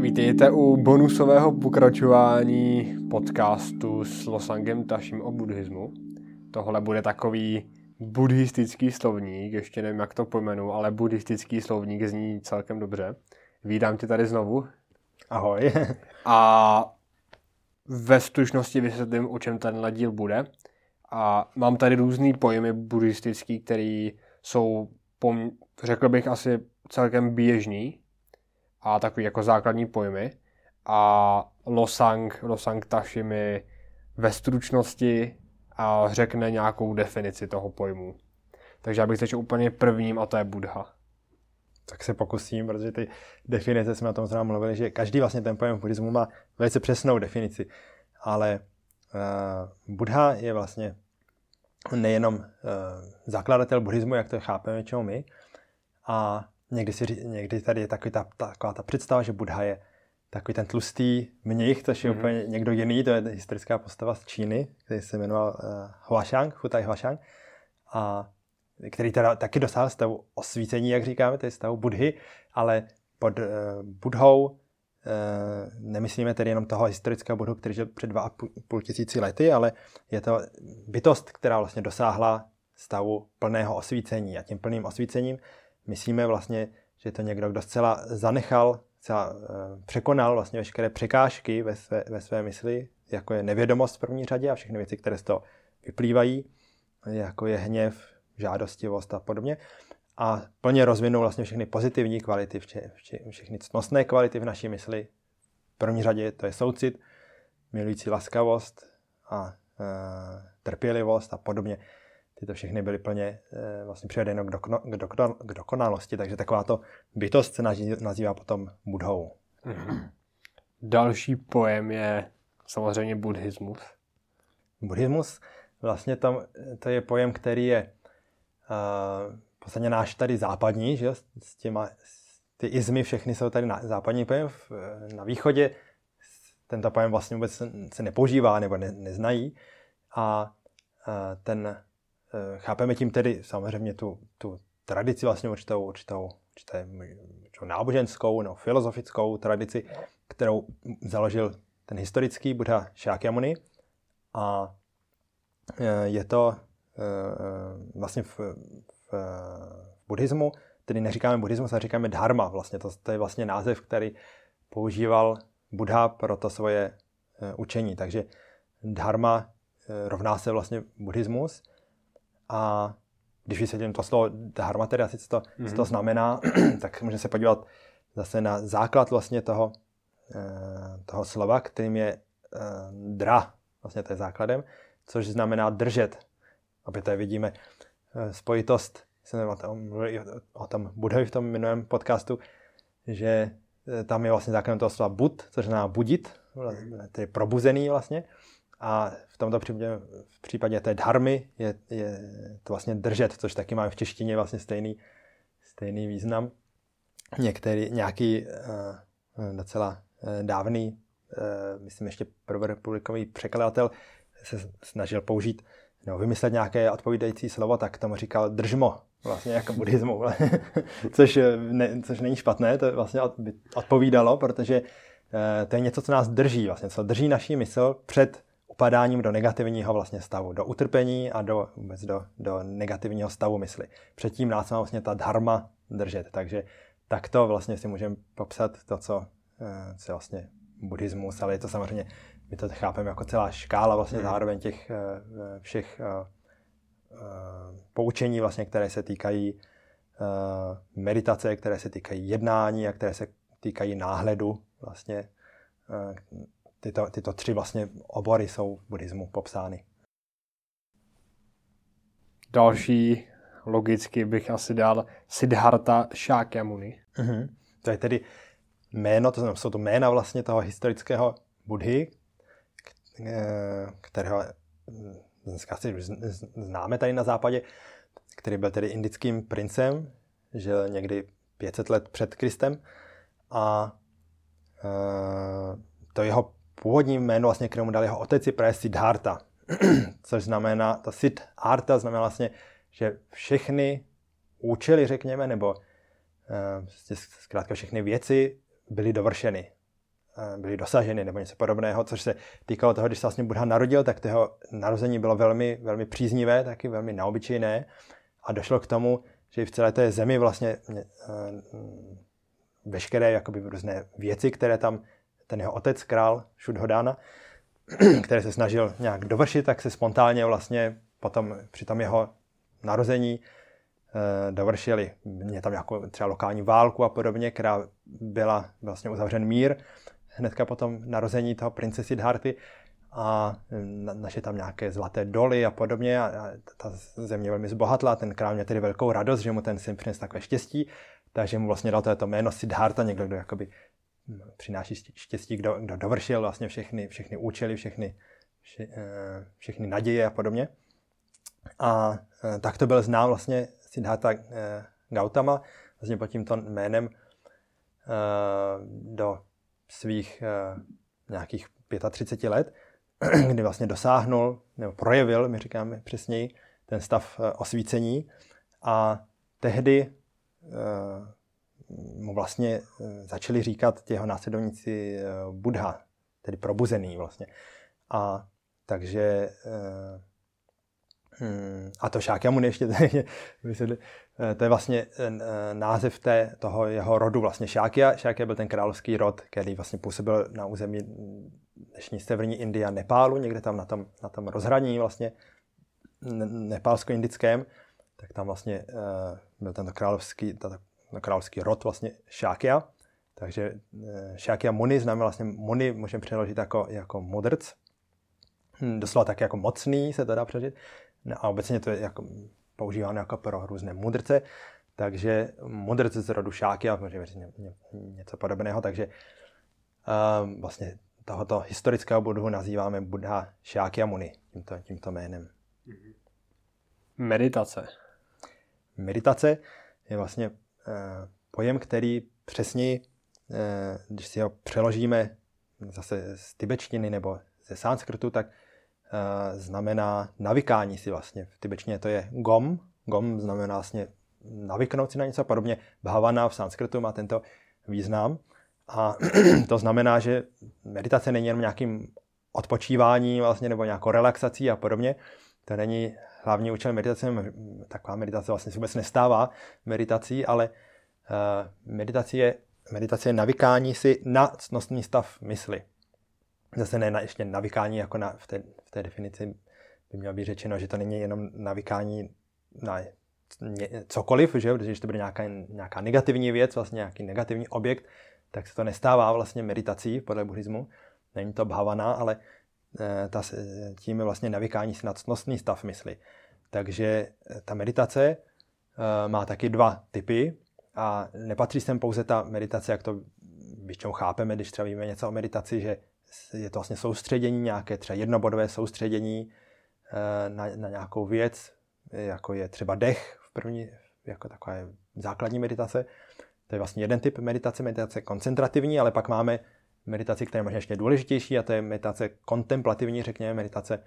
Vítejte u bonusového pokračování podcastu s Losangem Taším o buddhismu. Tohle bude takový buddhistický slovník, ještě nevím, jak to pojmenu, ale buddhistický slovník zní celkem dobře. Vídám tě tady znovu. Ahoj. A ve stručnosti vysvětlím, o čem tenhle díl bude. A mám tady různý pojmy buddhistický, které jsou, pom- řekl bych, asi celkem běžný a takový jako základní pojmy. A Losang, Losang Tashi mi ve stručnosti a řekne nějakou definici toho pojmu. Takže já bych začal úplně prvním a to je Buddha. Tak se pokusím, protože ty definice jsme o tom zrovna mluvili, že každý vlastně ten pojem buddhismu má velice přesnou definici. Ale Buddha je vlastně nejenom uh, zakladatel buddhismu, jak to chápeme čemu my, a někdy, si, někdy tady je takový ta, taková ta představa, že Buddha je takový ten tlustý mnich, což je mm-hmm. úplně někdo jiný, to je historická postava z Číny, který se jmenoval uh, Huashang, Hutai Huashang, a který teda taky dosáhl stavu osvícení, jak říkáme, to je stavu Budhy, ale pod uh, Budhou nemyslíme tedy jenom toho historického Budhu, který žil před dva a půl tisíci lety, ale je to bytost, která vlastně dosáhla stavu plného osvícení. A tím plným osvícením myslíme vlastně, že je to někdo, kdo zcela zanechal zcela uh, překonal vlastně veškeré překážky ve své, ve své mysli, jako je nevědomost v první řadě a všechny věci, které z toho vyplývají, jako je hněv, žádostivost a podobně. A plně rozvinul vlastně všechny pozitivní kvality, vče, vče, všechny ctnostné kvality v naší mysli. V první řadě to je soucit, milující laskavost a uh, trpělivost a podobně tyto všechny byly plně e, vlastně přivedeny k, dokno, k, dokno, k dokonalosti, takže takováto bytost se nazývá potom budhou. Mm-hmm. Další pojem je samozřejmě buddhismus. Buddhismus, vlastně tam, to je pojem, který je uh, v podstatě náš tady západní, že s těma, ty izmy všechny jsou tady na, západní pojem, v, na východě tento pojem vlastně vůbec se nepoužívá nebo ne, neznají. A uh, ten Eh, chápeme tím tedy samozřejmě tu, tu tradici vlastně určitou, určitou, určitou, náboženskou nebo filozofickou tradici, kterou založil ten historický Buddha Shakyamuni. A eh, je to eh, vlastně v, v, v buddhismu, tedy neříkáme buddhismus, ale říkáme dharma. Vlastně to, to je vlastně název, který používal Buddha pro to svoje učení. Takže dharma rovná se vlastně buddhismus a když vysvětlím to slovo dharma, teda co to, mm-hmm. co to mhm. znamená, tak můžeme se podívat zase na základ vlastně toho, eh, toho slova, kterým je dra, vlastně to je základem, což znamená držet. Opět tady vidíme spojitost, jsem o tom, o tom Budhovi v tom minulém podcastu, že tam je vlastně základem toho slova bud, což znamená budit, tedy probuzený vlastně. A v tomto případě, v případě té dharmy je, je to vlastně držet, což taky máme v češtině vlastně stejný, stejný význam. Některý, nějaký uh, docela uh, dávný, uh, myslím ještě prvorepublikový překladatel se snažil použít nebo vymyslet nějaké odpovídající slovo, tak tomu říkal držmo, vlastně jako buddhismu, což, ne, což není špatné, to vlastně odpovídalo, protože to je něco, co nás drží, vlastně, co drží naší mysl před upadáním do negativního vlastně stavu, do utrpení a do, vůbec do, do negativního stavu mysli. Předtím nás má vlastně ta dharma držet, takže takto vlastně si můžeme popsat to, co, eh, co je vlastně buddhismus, ale je to samozřejmě, my to chápeme jako celá škála vlastně hmm. zároveň těch eh, všech eh, poučení vlastně, které se týkají meditace, které se týkají jednání a které se týkají náhledu vlastně tyto, tyto tři vlastně obory jsou v buddhismu popsány. Další logicky bych asi dal Siddhartha Shakyamuni. Mm-hmm. To je tedy jméno, to znamená, jsou to jména vlastně toho historického Budhy, kterého dneska si známe tady na západě, který byl tedy indickým princem, žil někdy 500 let před Kristem a to jeho původní jméno, vlastně, kterému dal jeho otec, je právě Siddhartha. což znamená, ta sit arta znamená vlastně, že všechny účely, řekněme, nebo uh, zkrátka všechny věci byly dovršeny, byly dosaženy nebo něco podobného, což se týkalo toho, když se vlastně Buddha narodil, tak jeho narození bylo velmi, velmi příznivé, taky velmi neobyčejné a došlo k tomu, že v celé té zemi vlastně uh, veškeré jakoby různé věci, které tam ten jeho otec, král Šudhodána, který se snažil nějak dovršit, tak se spontánně vlastně potom při tom jeho narození eh, dovršili. Mě tam nějakou třeba lokální válku a podobně, která byla vlastně uzavřen mír hnedka potom narození toho prince Siddharty a naše tam nějaké zlaté doly a podobně a ta země velmi zbohatla, ten král měl tedy velkou radost, že mu ten syn přinesl takové štěstí, takže mu vlastně dal to jméno Siddharta, někdo, kdo jakoby přináší štěstí, kdo, kdo dovršil vlastně všechny, všechny účely, všechny, vše, eh, všechny naděje a podobně. A eh, tak to byl znám vlastně Siddhartha eh, Gautama, vlastně pod tímto jménem do svých nějakých 35 let, kdy vlastně dosáhnul, nebo projevil, my říkáme přesněji, ten stav osvícení a tehdy mu vlastně eh, začali říkat jeho následovníci eh, Buddha, tedy probuzený vlastně. A takže eh, hm, a to Šákyamuni ještě, to je vlastně název té, toho jeho rodu vlastně Šákya. Šákya byl ten královský rod, který vlastně působil na území dnešní severní Indie a Nepálu, někde tam na tom, na tom rozhraní vlastně nepálsko-indickém, tak tam vlastně byl ten královský, tato královský rod vlastně Šákia. Takže eh, Šákia Muni znamená vlastně Muni, můžeme přeložit jako, jako modrc. Hm, doslova tak jako mocný se to dá přeložit. No a obecně to je jako, používáno jako pro různé mudrce. Takže mudrc z rodu Šákia, můžeme říct něco podobného. Takže uh, vlastně tohoto historického budhu nazýváme Buddha Šákia Muni tímto, tímto jménem. Meditace. Meditace je vlastně Eh, pojem, který přesně, eh, když si ho přeložíme zase z tibetštiny nebo ze sanskrtu, tak eh, znamená navykání si vlastně. V tibetštině to je gom. Gom znamená vlastně navyknout si na něco podobně. Bhavana v sanskrtu má tento význam. A to znamená, že meditace není jenom nějakým odpočívání vlastně, nebo nějakou relaxací a podobně. To není hlavní účel meditace, taková meditace vlastně se vůbec nestává meditací, ale uh, meditace je, meditace je navykání si na cnostný stav mysli. Zase ne na, ještě navykání, jako na, v, té, v té definici by mělo být řečeno, že to není jenom navykání na ně, cokoliv, že? protože když to bude nějaká, nějaká negativní věc, vlastně nějaký negativní objekt, tak se to nestává vlastně meditací podle buddhismu. Není to bhavana, ale Eh, ta, tím je vlastně navykání si na ctnostný stav mysli. Takže eh, ta meditace eh, má taky dva typy a nepatří sem pouze ta meditace, jak to většinou chápeme, když třeba víme něco o meditaci, že je to vlastně soustředění, nějaké třeba jednobodové soustředění na, na nějakou věc, jako je třeba dech v první, jako taková základní meditace. To je vlastně jeden typ meditace, meditace koncentrativní, ale pak máme meditaci, která je možná ještě důležitější, a to je meditace kontemplativní, řekněme, meditace,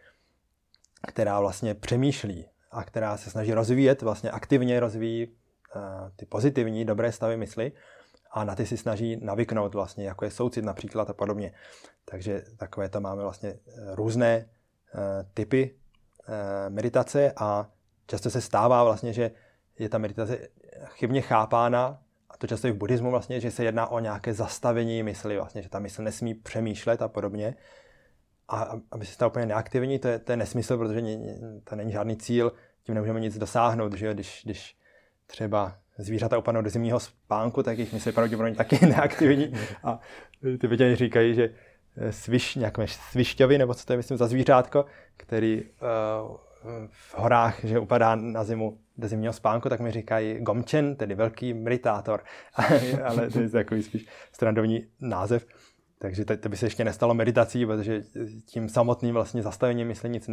která vlastně přemýšlí a která se snaží rozvíjet, vlastně aktivně rozvíjí uh, ty pozitivní, dobré stavy mysli a na ty si snaží navyknout vlastně, jako je soucit například a podobně. Takže takové to máme vlastně eh, různé uh, typy uh, meditace a často se stává vlastně, že je ta meditace chybně chápána to často i v buddhismu vlastně, že se jedná o nějaké zastavení mysli, vlastně, že ta mysl nesmí přemýšlet a podobně. A aby se stala úplně neaktivní, to je, to je nesmysl, protože to není žádný cíl, tím nemůžeme nic dosáhnout, že když, když třeba zvířata upadnou do zimního spánku, tak jejich mysl pravděpodobně taky neaktivní. A ty vědění říkají, že sviš, nějaké svišťovi, nebo co to je, myslím, za zvířátko, který uh, v horách, že upadá na zimu do zimního spánku, tak mi říkají gomčen, tedy velký meditátor, ale to je takový spíš strandovní název. Takže to, to by se ještě nestalo meditací, protože tím samotným vlastně zastavením mysli nic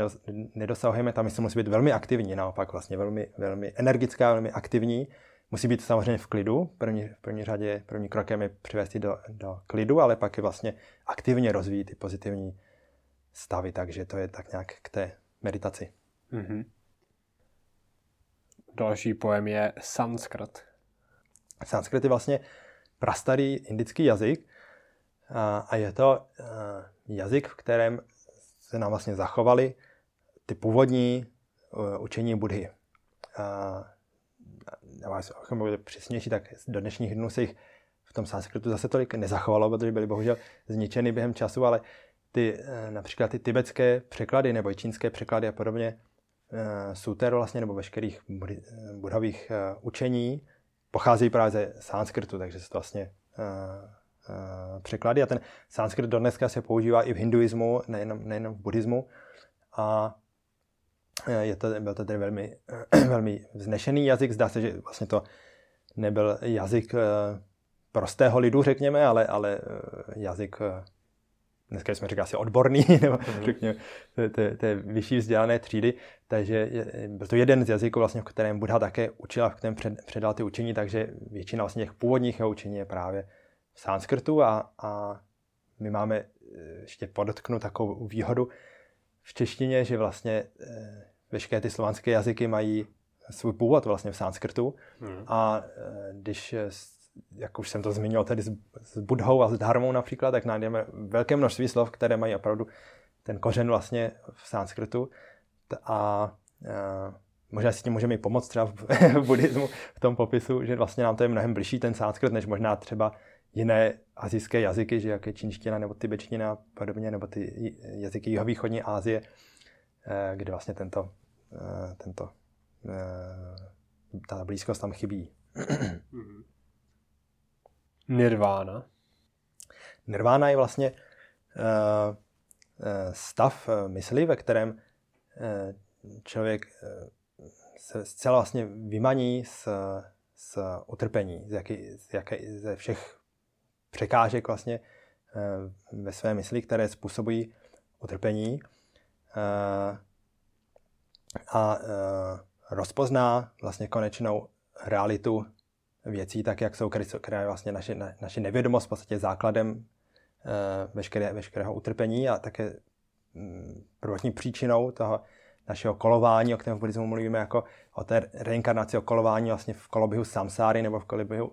nedosahujeme. Ta mysl musí být velmi aktivní, naopak vlastně velmi, velmi energická, velmi aktivní. Musí být samozřejmě v klidu. První, v první řadě, první krokem je přivést do, do klidu, ale pak je vlastně aktivně rozvíjí ty pozitivní stavy, takže to je tak nějak k té meditaci. Mm-hmm. Další pojem je sanskrt. Sanskrit je vlastně prastarý indický jazyk a je to jazyk, v kterém se nám vlastně zachovaly ty původní učení Budhy. Abychom byli přesnější, tak do dnešních dnů se jich v tom sanskritu zase tolik nezachovalo, protože byly bohužel zničeny během času, ale ty, eh, například ty tibetské překlady nebo čínské překlady a podobně, eh, suter vlastně, nebo veškerých eh, budových učení, pocházejí právě ze sanskritu, takže se to vlastně překlady. A ten sanskrit dneska se používá i v hinduismu, nejenom, nejenom v buddhismu. A je to, byl to tedy velmi, velmi vznešený jazyk, zdá se, že vlastně to nebyl jazyk prostého lidu, řekněme, ale, ale jazyk dneska jsme řekli asi odborný, nebo mm-hmm. řekněme té, té vyšší vzdělané třídy, takže je, byl to jeden z jazyků, vlastně, v kterém Buddha také učila, v kterém před, předal ty učení, takže většina vlastně těch původních jeho učení je právě v sanskrtu a, a my máme eh, ještě podotknu takovou výhodu v češtině, že vlastně eh, veškeré ty slovanské jazyky mají svůj původ vlastně v sanskrtu mm. a eh, když jak už jsem to zmiňoval tedy s, s Budhou a s Dharmou například, tak najdeme velké množství slov, které mají opravdu ten kořen vlastně v sanskritu. A, a možná si tím můžeme i pomoct třeba v, v buddhismu, v tom popisu, že vlastně nám to je mnohem blížší ten sanskrit, než možná třeba jiné azijské jazyky, že jak je čínština nebo tibetština a podobně, nebo ty jazyky jihovýchodní Asie, eh, kde vlastně tento, eh, tento eh, ta blízkost tam chybí. Mhm. Nirvana? Nirvana je vlastně uh, stav mysli, ve kterém člověk se zcela vlastně vymaní z, z utrpení, z jaký, z jaké, ze všech překážek vlastně ve své mysli, které způsobují utrpení a uh, rozpozná vlastně konečnou realitu věcí, tak jak jsou, které je vlastně naše, naše nevědomost v podstatě základem eh, veškeré, veškerého utrpení a také mm, prvotní příčinou toho našeho kolování, o kterém v buddhismu mluvíme jako o té reinkarnaci, o kolování vlastně v koloběhu samsáry nebo v koloběhu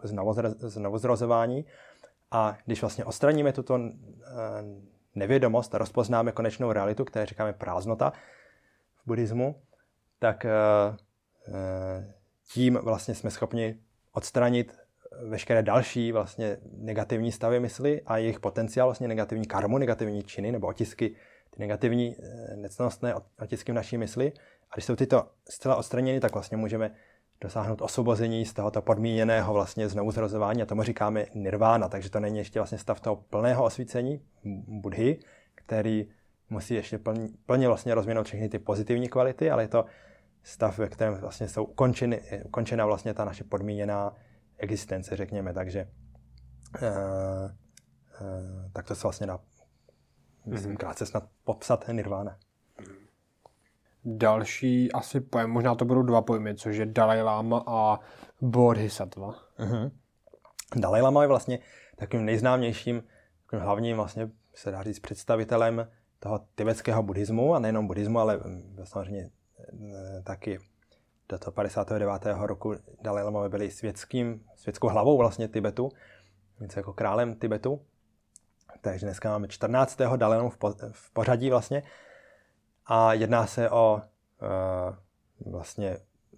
znovuzrozování. A když vlastně odstraníme tuto eh, nevědomost a rozpoznáme konečnou realitu, které říkáme prázdnota v buddhismu, tak eh, tím vlastně jsme schopni odstranit veškeré další vlastně negativní stavy mysli a jejich potenciál, vlastně negativní karmu, negativní činy nebo otisky, ty negativní eh, necnostné otisky v naší mysli. A když jsou tyto zcela odstraněny, tak vlastně můžeme dosáhnout osvobození z tohoto podmíněného vlastně znovu zrozování a tomu říkáme nirvána, takže to není ještě vlastně stav toho plného osvícení budhy, který musí ještě plně, plně vlastně rozvinout všechny ty pozitivní kvality, ale je to stav, ve kterém vlastně jsou ukončeny, ukončena vlastně ta naše podmíněná existence, řekněme, takže uh, uh, tak to se vlastně dá myslím, mm-hmm. krátce snad popsat nirvana. Další asi pojem, možná to budou dva pojmy, což je Dalai Lama a Bodhisattva. Mm-hmm. Dalai Lama je vlastně takovým nejznámějším, takovým hlavním vlastně se dá říct představitelem toho tibetského buddhismu a nejenom buddhismu, ale samozřejmě Eh, taky do toho 59. roku Dalai Lama byli světským, světskou hlavou vlastně Tibetu, něco jako králem Tibetu. Takže dneska máme 14. Dalai Lama v pořadí vlastně. A jedná se o uh, vlastně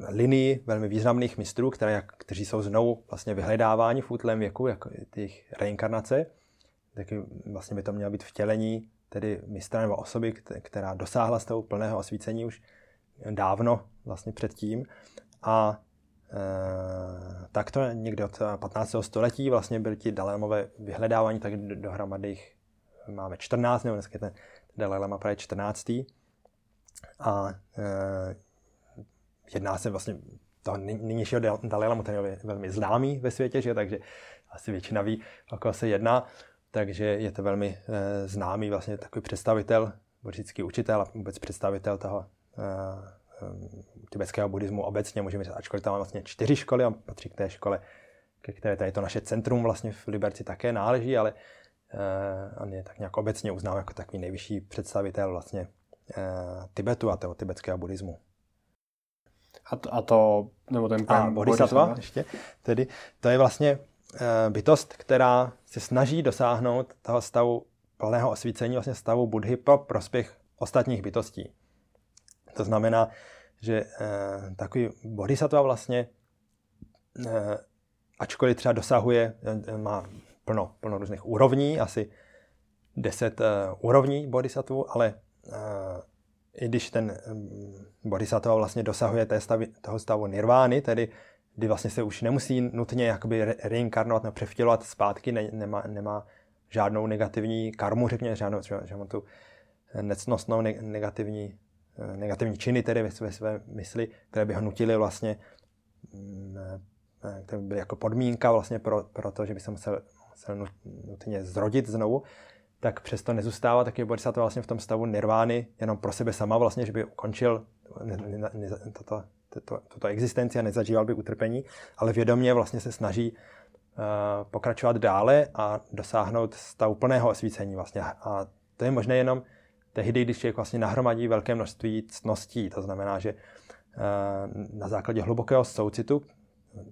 linii velmi významných mistrů, které, kteří jsou znovu vlastně vyhledáváni v útlém věku, jako těch reinkarnace. Taky vlastně by to mělo být vtělení tedy mistra nebo osoby, která dosáhla z toho plného osvícení už dávno vlastně předtím. A e, tak to někde od 15. století vlastně byly ti Dalémové vyhledávání, tak dohromady jich máme 14, nebo dneska ten, ten Dalai Lama právě 14. A e, jedná se vlastně toho nynějšího Dalai Lama, ten je velmi známý ve světě, že? takže asi většina ví, o koho se jedná, takže je to velmi e, známý vlastně takový představitel, buddhistický učitel a vůbec představitel toho Eh, tibetského buddhismu obecně, můžeme říct, ačkoliv tam máme vlastně čtyři školy, a patří k té škole, ke které tady to naše centrum vlastně v Liberci také náleží, ale uh, on je tak nějak obecně uznán jako takový nejvyšší představitel vlastně Tibetu a toho tibetského buddhismu. A to, a to nebo ten a bodhisattva ještě, tedy to je vlastně bytost, která se snaží dosáhnout toho stavu plného osvícení, vlastně stavu Budhy pro prospěch ostatních bytostí. To znamená, že eh, takový bodhisattva vlastně, eh, ačkoliv třeba dosahuje, eh, má plno, plno různých úrovní, asi deset eh, úrovní bodhisattvu, ale eh, i když ten mm, bodhisattva vlastně dosahuje té stavy, toho stavu nirvány, tedy kdy vlastně se už nemusí nutně jakoby reinkarnovat nebo převtělovat zpátky, ne, nemá, nemá žádnou negativní karmu, řekněme, žádnou, žádnou tu necnostnou negativní, eh, negativní činy tedy ve své, své mysli, které by ho nutily vlastně, mm, eh, které by byly jako podmínka vlastně pro, pro to, že by se musel, musel nutně zrodit znovu, tak přesto nezůstává taky bodhisattva vlastně v tom stavu nirvány jenom pro sebe sama vlastně, že by ukončil ne, ne, ne, toto, toto, toto existenci a nezažíval by utrpení, ale vědomě vlastně se snaží uh, pokračovat dále a dosáhnout stavu plného osvícení vlastně. A to je možné jenom tehdy, když člověk vlastně nahromadí velké množství ctností. To znamená, že uh, na základě hlubokého soucitu,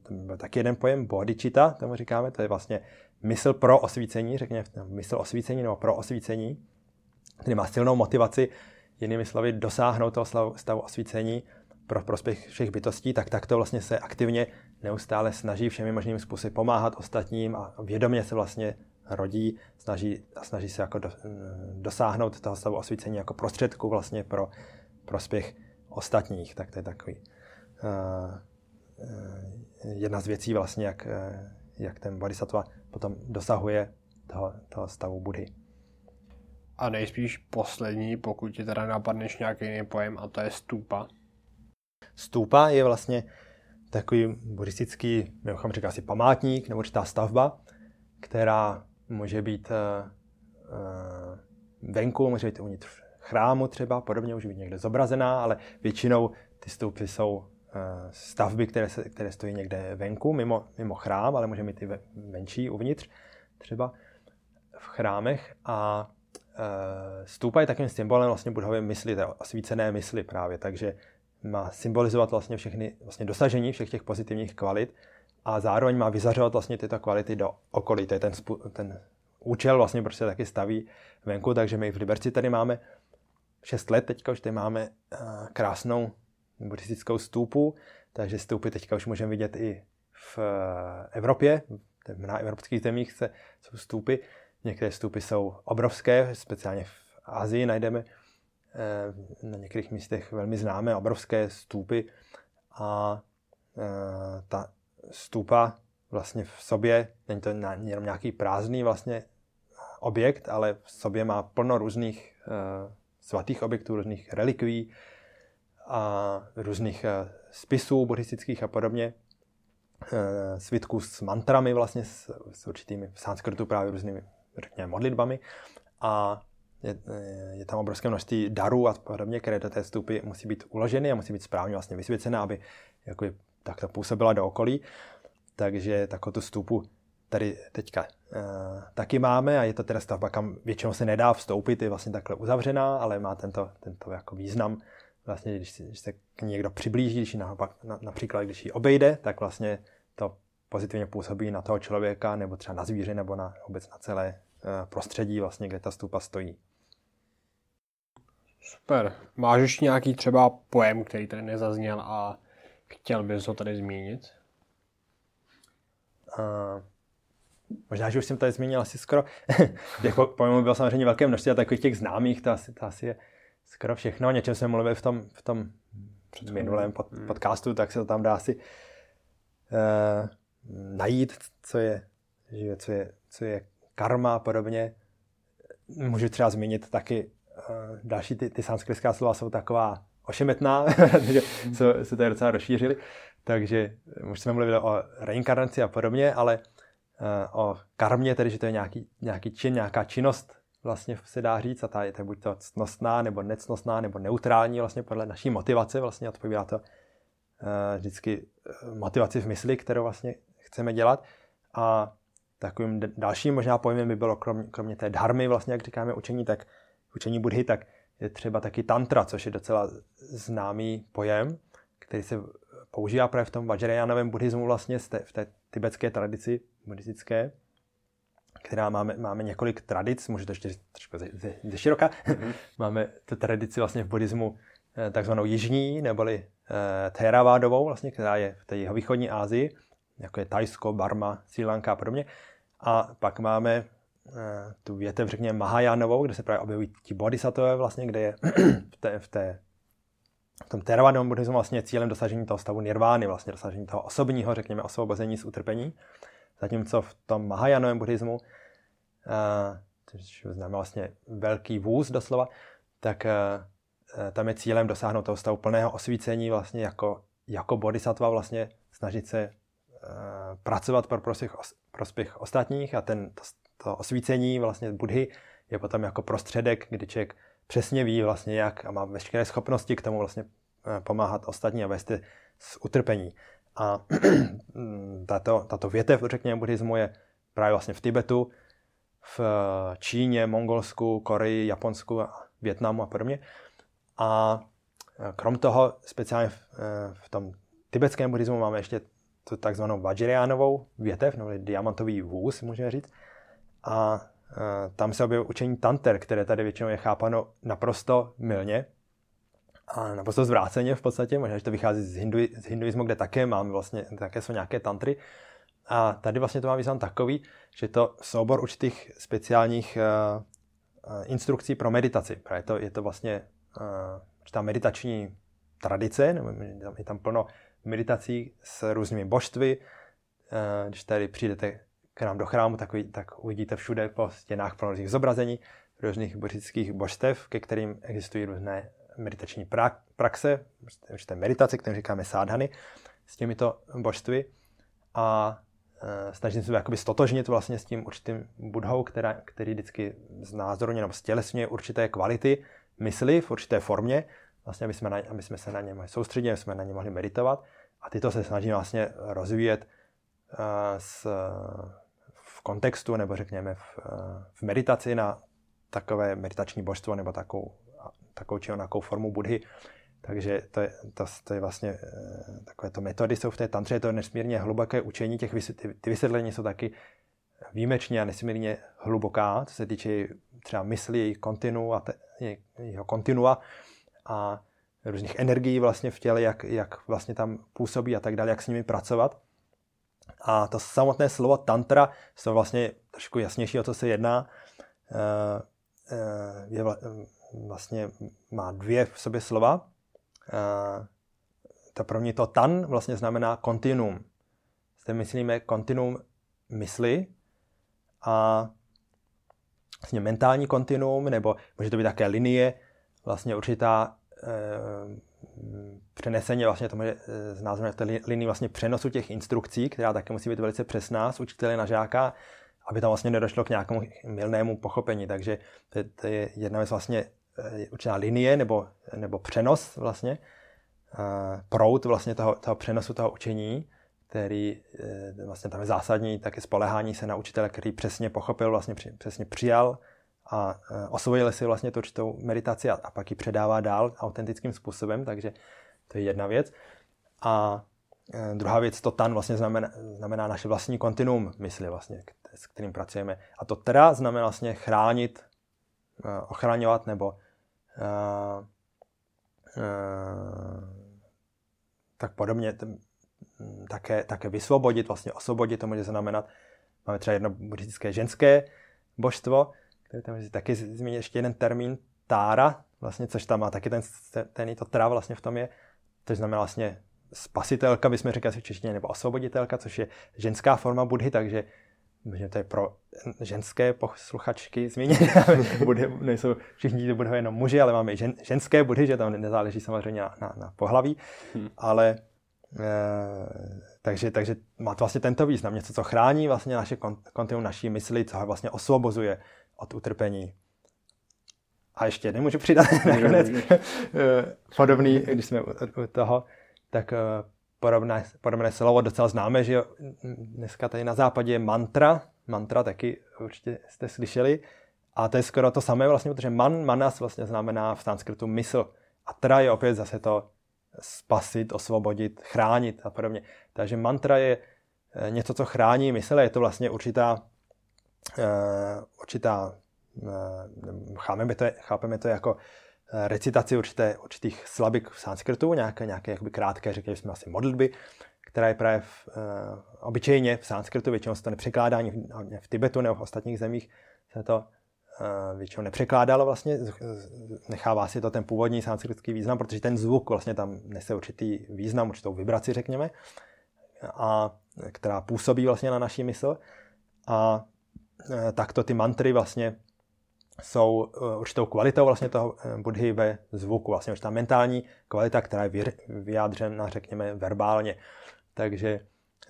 to byl taky jeden pojem bodhicitta, tomu říkáme, to je vlastně mysl pro osvícení, řekněme mysl osvícení nebo pro osvícení, který má silnou motivaci, jinými slovy, dosáhnout toho stavu osvícení pro prospěch všech bytostí, tak takto vlastně se aktivně neustále snaží všemi možnými způsoby pomáhat ostatním a vědomě se vlastně rodí, snaží, snaží se jako do, dosáhnout toho stavu osvícení jako prostředku vlastně pro prospěch ostatních. Tak to je takový uh, jedna z věcí vlastně, jak, jak ten bodhisattva potom dosahuje toho, toho stavu Budhy. A nejspíš poslední, pokud ti teda napadneš nějaký jiný pojem, a to je stupa. Stupa je vlastně takový buddhistický, nebo říká si památník, nebo určitá stavba, která může být uh, uh, venku, může být uvnitř chrámu třeba, podobně může být někde zobrazená, ale většinou ty stupy jsou uh, stavby, které, se, které stojí někde venku, mimo, mimo chrám, ale může mít i venčí uvnitř, třeba v chrámech. A stupa je takovým symbolem vlastně budově mysli, osvícené mysli právě, takže má symbolizovat vlastně všechny vlastně dosažení všech těch pozitivních kvalit a zároveň má vyzařovat vlastně tyto kvality do okolí. To je ten, ten účel vlastně, proč se taky staví venku, takže my v Liberci tady máme 6 let, teďka už tady máme uh, krásnou buddhistickou stůpu, takže stůpy teďka už můžeme vidět i v uh, Evropě, na evropských zemích se, jsou stůpy. Některé stůpy jsou obrovské, speciálně v Asii najdeme Eh, na některých místech velmi známé obrovské stůpy a eh, ta stůpa vlastně v sobě, není to jenom nějaký prázdný vlastně objekt, ale v sobě má plno různých eh, svatých objektů, různých relikví a různých spisů buddhistických a podobně, svitků s mantrami vlastně, s, s určitými v sanskritu právě různými, řekněme, modlitbami a je, je tam obrovské množství darů a podobně, které do té stupy musí být uloženy a musí být správně vlastně vysvěcené, aby jako takto působila do okolí. Takže takovou tu stupu tady teďka uh, taky máme a je to teda stavba, kam většinou se nedá vstoupit, je vlastně takhle uzavřená, ale má tento, tento jako význam. Vlastně, když, když se k někdo přiblíží, když naopak, na, například když ji obejde, tak vlastně to pozitivně působí na toho člověka, nebo třeba na zvíře, nebo na vůbec na celé uh, prostředí, vlastně, kde ta stupa stojí. Super. Máš ještě nějaký třeba pojem, který tady nezazněl a chtěl bys ho tady zmínit? Uh, možná, že už jsem tady zmínil asi skoro. těch pojmů bylo samozřejmě velké množství a takových těch známých, to asi, to asi je skoro všechno. O něčem jsme mluvili v tom, v tom minulém pod, hmm. podcastu, tak se to tam dá asi uh, najít, co je, že, co je, co je karma a podobně. Můžu třeba zmínit taky další ty, ty sanskritská slova jsou taková ošemetná, takže se, se tady docela rozšířili. Takže už jsme mluvili o reinkarnaci a podobně, ale uh, o karmě, tedy že to je nějaký, nějaký čin, nějaká činnost, vlastně se dá říct, a ta je to buď to ctnostná, nebo necnostná, nebo neutrální, vlastně podle naší motivace, vlastně odpovídá to vždycky motivaci v mysli, kterou vlastně chceme dělat. A takovým dalším možná pojmem by bylo, kromě, kromě té dharmy, vlastně, jak říkáme učení, tak učení Budhy, tak je třeba taky tantra, což je docela známý pojem, který se používá právě v tom Vajrayanovém buddhismu vlastně v té tibetské tradici buddhistické, která máme, máme několik tradic, můžu to ještě trošku ze, ze, ze široka. Mm-hmm. máme tu tradici vlastně v buddhismu eh, takzvanou jižní, neboli eh, Theravádovou, vlastně, která je v té východní Asii, jako je Tajsko, Barma, Sri Lanka a podobně. A pak máme tu větev, řekněme, Mahajánovou, kde se právě objevují ti bodhisattvové vlastně, kde je v, té, v, té, v tom Theravádovém buddhismu vlastně cílem dosažení toho stavu nirvány, vlastně dosažení toho osobního, řekněme, osvobození z utrpení. Zatímco v tom Mahajánovém buddhismu, eh, což znamená vlastně velký vůz doslova, tak eh, tam je cílem dosáhnout toho stavu plného osvícení vlastně jako, jako bodhisattva vlastně snažit se pracovat pro prospěch, prospěch ostatních a ten, to, to osvícení vlastně Budhy je potom jako prostředek, kdy člověk přesně ví vlastně jak a má veškeré schopnosti k tomu vlastně eh, pomáhat ostatní a vést z utrpení. A tato, tato větev, řekněme, buddhismu je právě vlastně v Tibetu, v Číně, Mongolsku, Koreji, Japonsku, Větnamu a podobně. A eh, krom toho, speciálně v, eh, v tom tibetském buddhismu máme ještě tu takzvanou Vajrayanovou větev, nebo diamantový vůz, můžeme říct. A e, tam se objevuje učení tanter, které tady většinou je chápano naprosto milně a naprosto zvráceně v podstatě, možná, že to vychází z, hindu, z hinduismu, kde také máme vlastně, také jsou nějaké tantry. A tady vlastně to má význam takový, že to soubor určitých speciálních uh, instrukcí pro meditaci. Právě to, je to vlastně uh, určitá meditační tradice, nebo je tam plno meditací s různými božstvy. Když tady přijdete k nám do chrámu, tak, tak uvidíte všude po stěnách plno různých zobrazení různých buddhistických božstev, ke kterým existují různé meditační praxe, určité meditace, které říkáme sádhany, s těmito božstvy. A e, snažím se jakoby stotožnit vlastně s tím určitým budhou, která, který vždycky znázorně nebo stělesňuje určité kvality mysli v určité formě, vlastně aby jsme, na, aby jsme se na ně mohli soustředit, aby jsme na ně mohli meditovat. A tyto se snaží vlastně rozvíjet uh, s, kontextu nebo řekněme v, uh, v meditaci na takové meditační božstvo nebo takovou, takovou či onakou formu budhy. Takže to je, to, to je vlastně uh, takové to metody jsou v té tantře, je to nesmírně hluboké učení, těch vysvětlení, ty vysvětlení jsou taky výjimečně a nesmírně hluboká, co se týče třeba mysli, její kontinu a te, jeho kontinua a různých energií vlastně v těle, jak, jak vlastně tam působí a tak dále, jak s nimi pracovat. A to samotné slovo tantra, to vlastně trošku jasnější, o co se jedná, eh, eh, je vlastně má dvě v sobě slova. Eh, to mě to tan vlastně znamená kontinuum. Zde myslíme kontinuum mysli a vlastně mentální kontinuum, nebo může to být také linie, vlastně určitá Eh, přenesení vlastně tomu, z názvu té linii vlastně přenosu těch instrukcí, která také musí být velice přesná z učitele na žáka, aby tam vlastně nedošlo k nějakému milnému pochopení. Takže to, to je jedna věc vlastně eh, určitá linie nebo, nebo přenos vlastně, eh, prout vlastně toho, toho přenosu toho učení, který vlastně tam je zásadní, taky spolehání se na učitele, který přesně pochopil, vlastně přesně přijal a e, osvojili si vlastně tu určitou meditaci a, a pak ji předává dál autentickým způsobem, takže to je jedna věc. A e, druhá věc, to tan vlastně znamená, znamená naše vlastní kontinuum mysli, vlastně, s kterým pracujeme. A to teda znamená vlastně chránit, e, ochraňovat nebo uh, uh, tak podobně také, také vysvobodit, vlastně osvobodit, to může znamenat, máme třeba jedno buddhistické ženské božstvo, který tam taky zmínit ještě jeden termín, tára, vlastně, což tam má taky ten, ten to tra vlastně v tom je, to znamená vlastně spasitelka, bychom říkali v češtině, nebo osvoboditelka, což je ženská forma budhy, takže Možná to je pro ženské posluchačky zmíněné. budhy, nejsou všichni budhy jenom muži, ale máme i žen, ženské budhy, že tam nezáleží samozřejmě na, na, na pohlaví. Hmm. Ale e, takže, takže má to vlastně tento význam, něco, co chrání vlastně naše kontinuum naší mysli, co ho vlastně osvobozuje od utrpení. A ještě nemůžu přidat nakonec podobný, když jsme u toho, tak eh, podobné, podobné slovo docela známe, že dneska tady na západě je mantra, mantra taky určitě jste slyšeli, A to je skoro to samé vlastně, protože man, manas vlastně znamená v sanskritu mysl. A tra je opět zase to spasit, osvobodit, chránit a podobně. Takže mantra je eh, něco, co chrání mysl, je to vlastně určitá, určitá uh, chápeme, to, chápeme to jako recitaci určité, určitých slabik v sanskritu, nějaké, nějaké jakoby krátké, řekněme jsme asi modlitby, která je právě v, obyčejně v sanskritu, většinou se to nepřekládá ani v, v Tibetu nebo v ostatních zemích se to většinou nepřekládalo vlastně, nechává si to ten původní sanskritský význam, protože ten zvuk vlastně tam nese určitý význam, určitou vibraci, řekněme, a která působí vlastně na naší mysl. A takto ty mantry vlastně jsou určitou kvalitou vlastně toho budhy ve zvuku, vlastně určitá mentální kvalita, která je vyjádřena, řekněme, verbálně. Takže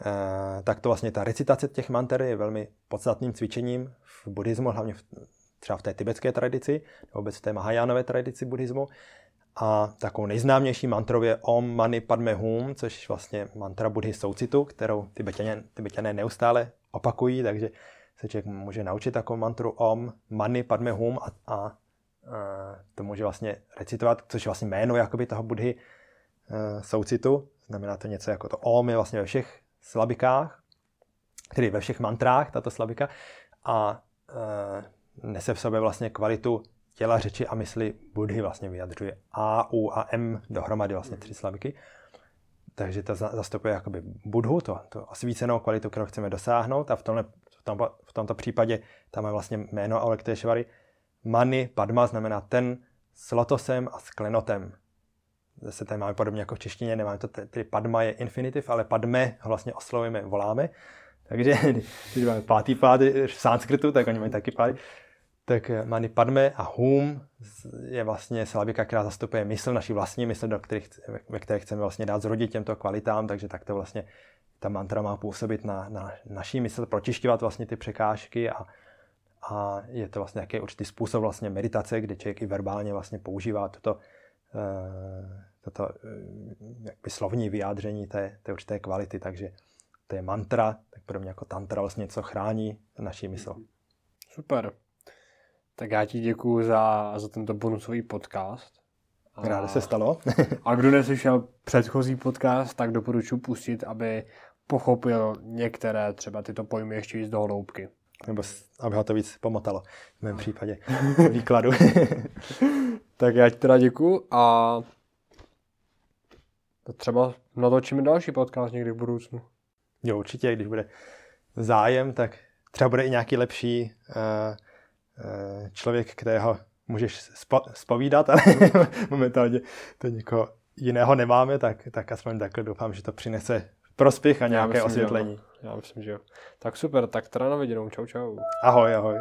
eh, tak to vlastně ta recitace těch manter je velmi podstatným cvičením v buddhismu, hlavně v, třeba v té tibetské tradici, nebo vůbec v té Mahajánové tradici buddhismu. A takovou nejznámější mantrou je Om Mani Padme Hum, což vlastně mantra Budhy soucitu, kterou tibetané, tibetané neustále opakují, takže se člověk může naučit takovou mantru Om Mani Padme Hum a, a, a to může vlastně recitovat, což je vlastně jméno jakoby toho Budhy uh, soucitu. Znamená to něco jako to Om je vlastně ve všech slabikách, tedy ve všech mantrách, tato slabika, a e, nese v sobě vlastně kvalitu těla, řeči a mysli Budhy vlastně vyjadřuje. A, U a M dohromady vlastně tři slabiky. Takže to zastupuje jakoby Budhu, to, to osvícenou kvalitu, kterou chceme dosáhnout a v, tomhle, tom, v tomto případě tam je vlastně jméno Aulektéšvary. Mani, Padma znamená ten s lotosem a s klenotem zase tady máme podobně jako v češtině, nemáme to, tedy padma je infinitiv, ale padme vlastně oslovujeme, voláme. Takže když máme pátý pád v sanskritu, tak oni mají taky pády. Tak mani padme a hum je vlastně slabika, která zastupuje mysl, naší vlastní mysl, do kterých, ve které chceme vlastně dát zrodit těmto kvalitám, takže tak to vlastně ta mantra má působit na, na naší mysl, pročišťovat vlastně ty překážky a, a je to vlastně nějaký určitý způsob vlastně meditace, kde člověk i verbálně vlastně používá toto, Eh, toto eh, jakby slovní vyjádření té, té určité kvality, takže to je mantra, tak pro mě jako tantra vlastně něco chrání naší mysl. Super. Tak já ti děkuji za, za tento bonusový podcast. Rád se stalo. a kdo neslyšel předchozí podcast, tak doporučuji pustit, aby pochopil některé třeba tyto pojmy ještě víc do hloubky. Nebo aby ho to víc pomotalo v mém případě výkladu. tak já ti teda děkuju a třeba natočíme další podcast někdy v budoucnu. Jo, určitě, když bude zájem, tak třeba bude i nějaký lepší uh, uh, člověk, kterého můžeš spo, spovídat, ale momentálně to někoho jiného nemáme, tak, tak aspoň takhle doufám, že to přinese prospěch a nějaké já myslím, osvětlení. Já myslím, že jo. Tak super, tak teda na viděnou. Čau, čau. Ahoj, ahoj.